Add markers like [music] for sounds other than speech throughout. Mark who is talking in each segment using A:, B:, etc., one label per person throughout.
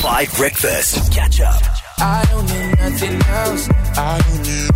A: 5 Breakfast. Catch up.
B: I don't need nothing else. I don't need.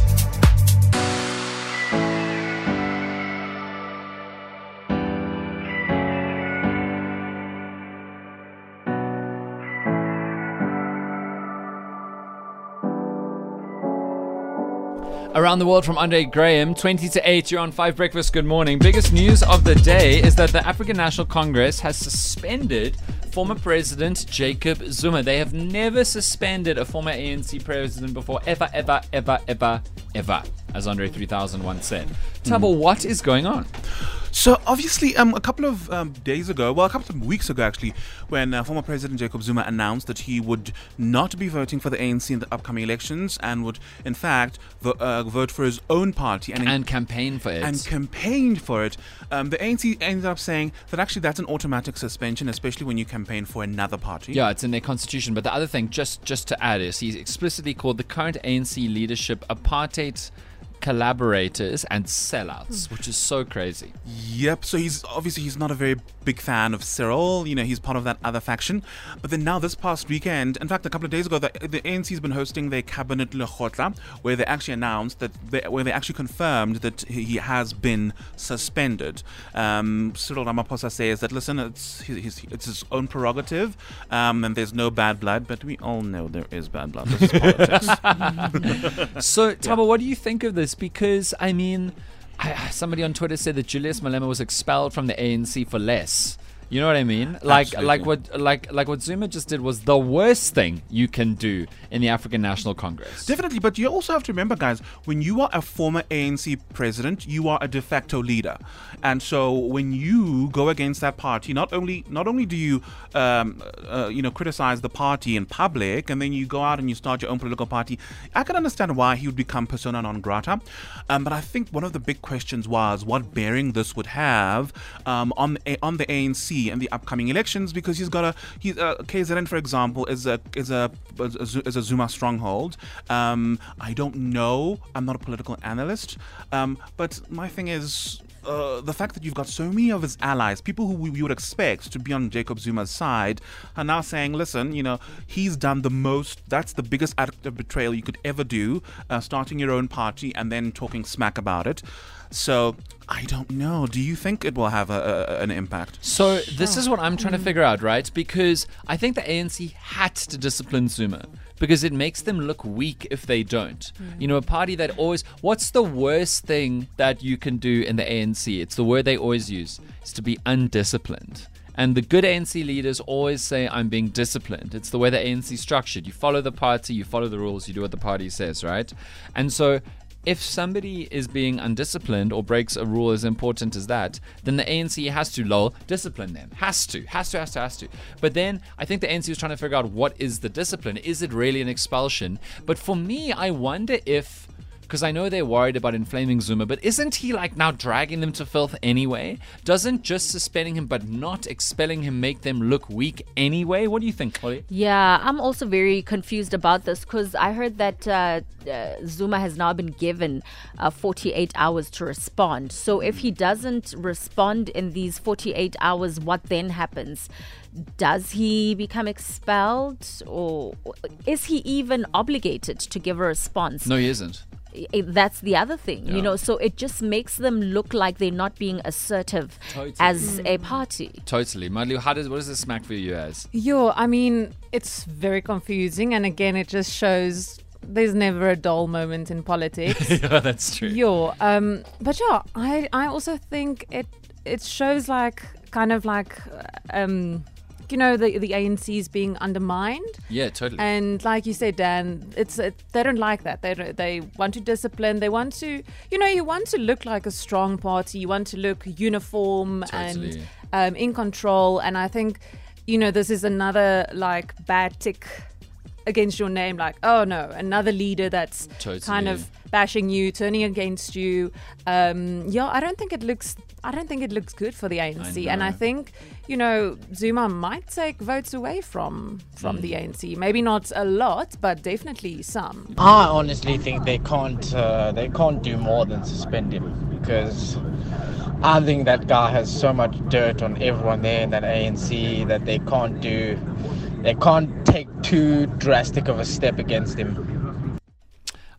C: Around the world from Andre Graham, 20 to 8, you're on 5 Breakfast. Good morning. Biggest news of the day is that the African National Congress has suspended former President Jacob Zuma. They have never suspended a former ANC president before, ever, ever, ever, ever, ever, as Andre 3000 once said. Thabo, hmm. what is going on?
D: So obviously, um, a couple of um, days ago, well, a couple of weeks ago actually, when uh, former President Jacob Zuma announced that he would not be voting for the ANC in the upcoming elections and would, in fact, vo- uh, vote for his own party and,
C: And campaign for it.
D: and campaigned for it, um, the ANC ended up saying that actually that's an automatic suspension, especially when you campaign for another party.
C: Yeah, it's in their constitution. But the other thing, just just to add, is he explicitly called the current ANC leadership apartheid collaborators and sellouts, which is so crazy.
D: Yep. So he's obviously he's not a very big fan of Cyril. You know, he's part of that other faction. But then now this past weekend, in fact, a couple of days ago, the, the ANC's been hosting their cabinet lekgotla, where they actually announced that they, where they actually confirmed that he has been suspended. Um, Cyril Ramaphosa says that listen, it's his, it's his own prerogative, um, and there's no bad blood. But we all know there is bad blood. This is [laughs] politics.
C: So, [laughs] Thabo, what do you think of this? Because, I mean, I, somebody on Twitter said that Julius Malema was expelled from the ANC for less. You know what I mean? Like,
D: Absolutely.
C: like what, like, like what Zuma just did was the worst thing you can do in the African National Congress.
D: Definitely, but you also have to remember, guys, when you are a former ANC president, you are a de facto leader, and so when you go against that party, not only not only do you um, uh, you know criticize the party in public, and then you go out and you start your own political party. I can understand why he would become persona non grata, um, but I think one of the big questions was what bearing this would have um, on on the ANC and the upcoming elections, because he's got a he's uh, KZN, for example, is a is a is a Zuma stronghold. Um, I don't know. I'm not a political analyst. Um, but my thing is. Uh, the fact that you've got so many of his allies, people who we would expect to be on Jacob Zuma's side, are now saying, listen, you know, he's done the most, that's the biggest act of betrayal you could ever do, uh, starting your own party and then talking smack about it. So, I don't know. Do you think it will have a, a, an impact?
C: So this is what I'm trying to hmm. figure out, right? Because I think the ANC had to discipline Zuma because it makes them look weak if they don't. Hmm. You know, a party that always what's the worst thing that you can do in the ANC? It's the word they always use. Is to be undisciplined. And the good ANC leaders always say, I'm being disciplined. It's the way the ANC is structured. You follow the party, you follow the rules, you do what the party says, right? And so if somebody is being undisciplined or breaks a rule as important as that, then the ANC has to lol discipline them. Has to, has to, has to, has to. But then I think the ANC is trying to figure out what is the discipline. Is it really an expulsion? But for me, I wonder if because I know they're worried about inflaming Zuma, but isn't he like now dragging them to filth anyway? Doesn't just suspending him but not expelling him make them look weak anyway? What do you think, Holly?
E: Yeah, I'm also very confused about this because I heard that uh, uh, Zuma has now been given uh, 48 hours to respond. So if he doesn't respond in these 48 hours, what then happens? Does he become expelled or is he even obligated to give a response?
C: No, he isn't.
E: I- that's the other thing,
C: Yeah.
E: you know. So it just makes them look like they're not being assertive
C: Totally.
E: as a party.
C: Totally. Madlu, how does what does this smack for you as?
F: Yo, I mean, it's very confusing, and again, it just shows there's never a dull moment in politics. [laughs]
C: yeah, that's true.
F: Yo, um, but yeah, I I also think it it shows like kind of like um, you know, the the ANC is being undermined.
C: Yeah, totally.
F: And like you said, Dan, it's it, they don't like that. They they want to discipline. They want to, you know, you want to look like a strong party. You want to look uniform
C: Totally.
F: and um, in control. And I think, you know, this is another like bad tick against your name. Like, oh no, another leader that's kind of bashing you, turning against you. Um, yeah, I don't think it looks. I don't think it looks good for the ANC, and I think you know Zuma might take votes away from from
C: Hmm.
F: the ANC. Maybe not a lot, but definitely some.
G: I honestly think they can't uh, they can't do more than suspend him because I think that guy has so much dirt on everyone there in that ANC that they can't do they can't take too drastic of a step against him.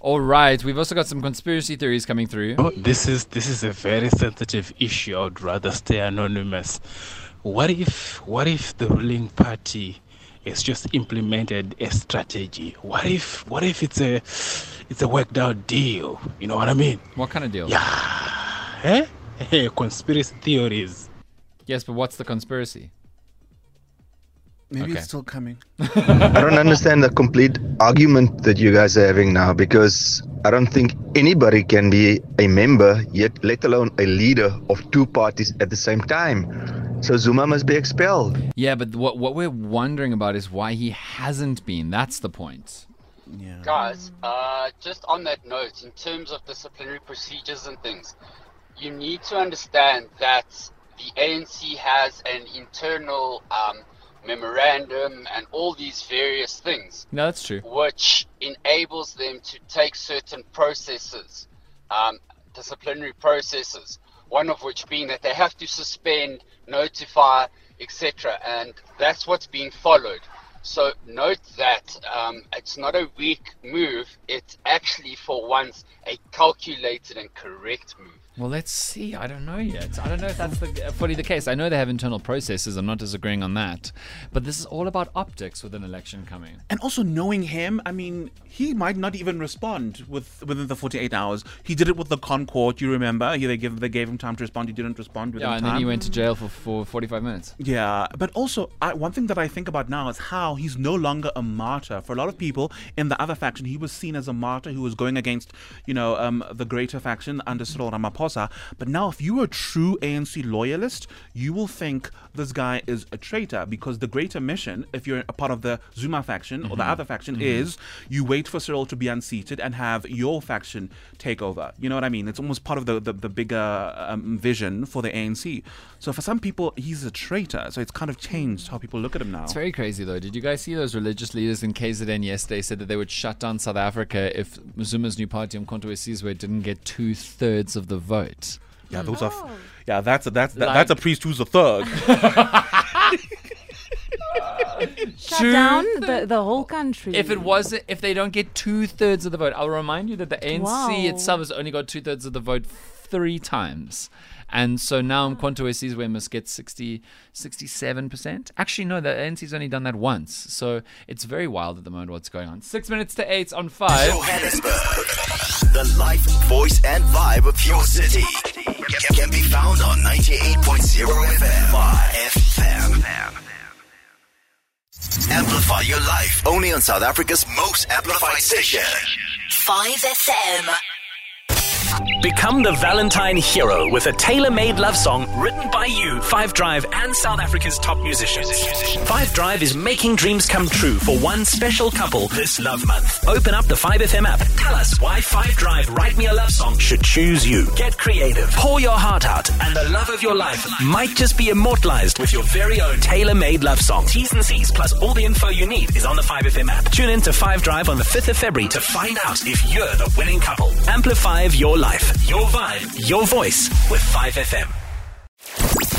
C: All right, we've also got some conspiracy theories coming through.
H: Oh, this is this is a very sensitive issue. I'd rather stay anonymous. What if what if the ruling party has just implemented a strategy? What if what if it's a it's a worked out deal? You know what I mean?
C: What kind of deal?
H: Yeah. Eh? Hey, [laughs] conspiracy theories.
C: Yes, but what's the conspiracy?
D: Maybe
C: Okay.
D: it's still coming. [laughs]
I: I don't understand the complete argument that you guys are having now because I don't think anybody can be a member, yet let alone a leader of two parties at the same time. So Zuma must be expelled.
C: Yeah, but what what we're wondering about is why he hasn't been. That's the point.
D: Yeah.
J: Guys, uh, just on that note, in terms of disciplinary procedures and things, you need to understand that the ANC has an internal um, memorandum and all these various things,
C: No, that's true.
J: which enables them to take certain processes, um, disciplinary processes, one of which being that they have to suspend, notify, etc. And that's what's being followed. So note that um, it's not a weak move, it's actually for once a calculated and correct move.
C: Well, let's see. I don't know yet. I don't know if that's the, uh, fully the case. I know they have internal processes. I'm not disagreeing on that. But this is all about optics with an election coming.
D: And also knowing him, I mean, he might not even respond with within the 48 hours. He did it with the ConCourt. You remember? He, they gave they gave him time to respond. He didn't respond within
C: Yeah, and
D: time.
C: then he went to jail for, for 45 minutes.
D: Yeah, but also I, one thing that I think about now is how he's no longer a martyr. For a lot of people in the other faction, he was seen as a martyr who was going against, you know, um, the greater faction under Cyril Ramaphosa. But now, if you are a true ANC loyalist, you will think this guy is a traitor because the greater mission, if you're a part of the Zuma faction or the other faction, is you wait for Cyril to be unseated and have your faction take over. You know what I mean? It's almost part of the the, the bigger um, vision for the ANC. So for some people, he's a traitor. So it's kind of changed how people look at him now.
C: It's very crazy, though. Did you guys see those religious leaders in KZN yesterday said that they would shut down South Africa if Zuma's new party, Mkhonto Wesizwe, didn't get two thirds of the vote?
D: Yeah, those are. F- oh. yeah, that's a, that's that,
C: Like-
D: that's a priest who's a thug. [laughs]
F: Shut
C: Two
F: down the, the whole country.
C: If it wasn't, if they don't get two thirds of the vote, I'll remind you that the ANC
F: Wow.
C: itself has only got two thirds of the vote three times. And so now Mkhonto Wesizwe must get 60, 67%. Actually, no, the ANC's only done that once. So it's very wild at the moment what's going on. Six minutes to eight on five.
A: Johannesburg. The life, voice, and vibe of your city. Can, can be found on 98.0 FM. FM. Amplify your life only on South Africa's most amplified station.
K: 5FM.
L: Become the Valentine hero with a tailor made love song written by you, Five Drive, and South Africa's top musicians. Five Drive is making dreams come true for one special couple this love month. Open up the 5FM app. Tell us why Five Drive Write Me a Love Song should choose you. Get creative, pour your heart out, and the love of your life might just be immortalized with your very own tailor made love song. T's and C's plus all the info you need is on the 5FM app. Tune in to 5 Drive on the 5th of February to find out if you're the winning couple. Amplify your life, your vibe, your voice with 5FM.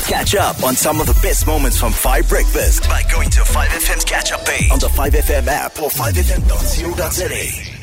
A: Catch up on some of the best moments from 5 Breakfast by going to 5FM's catch up page on the 5FM app or 5FM.co.za.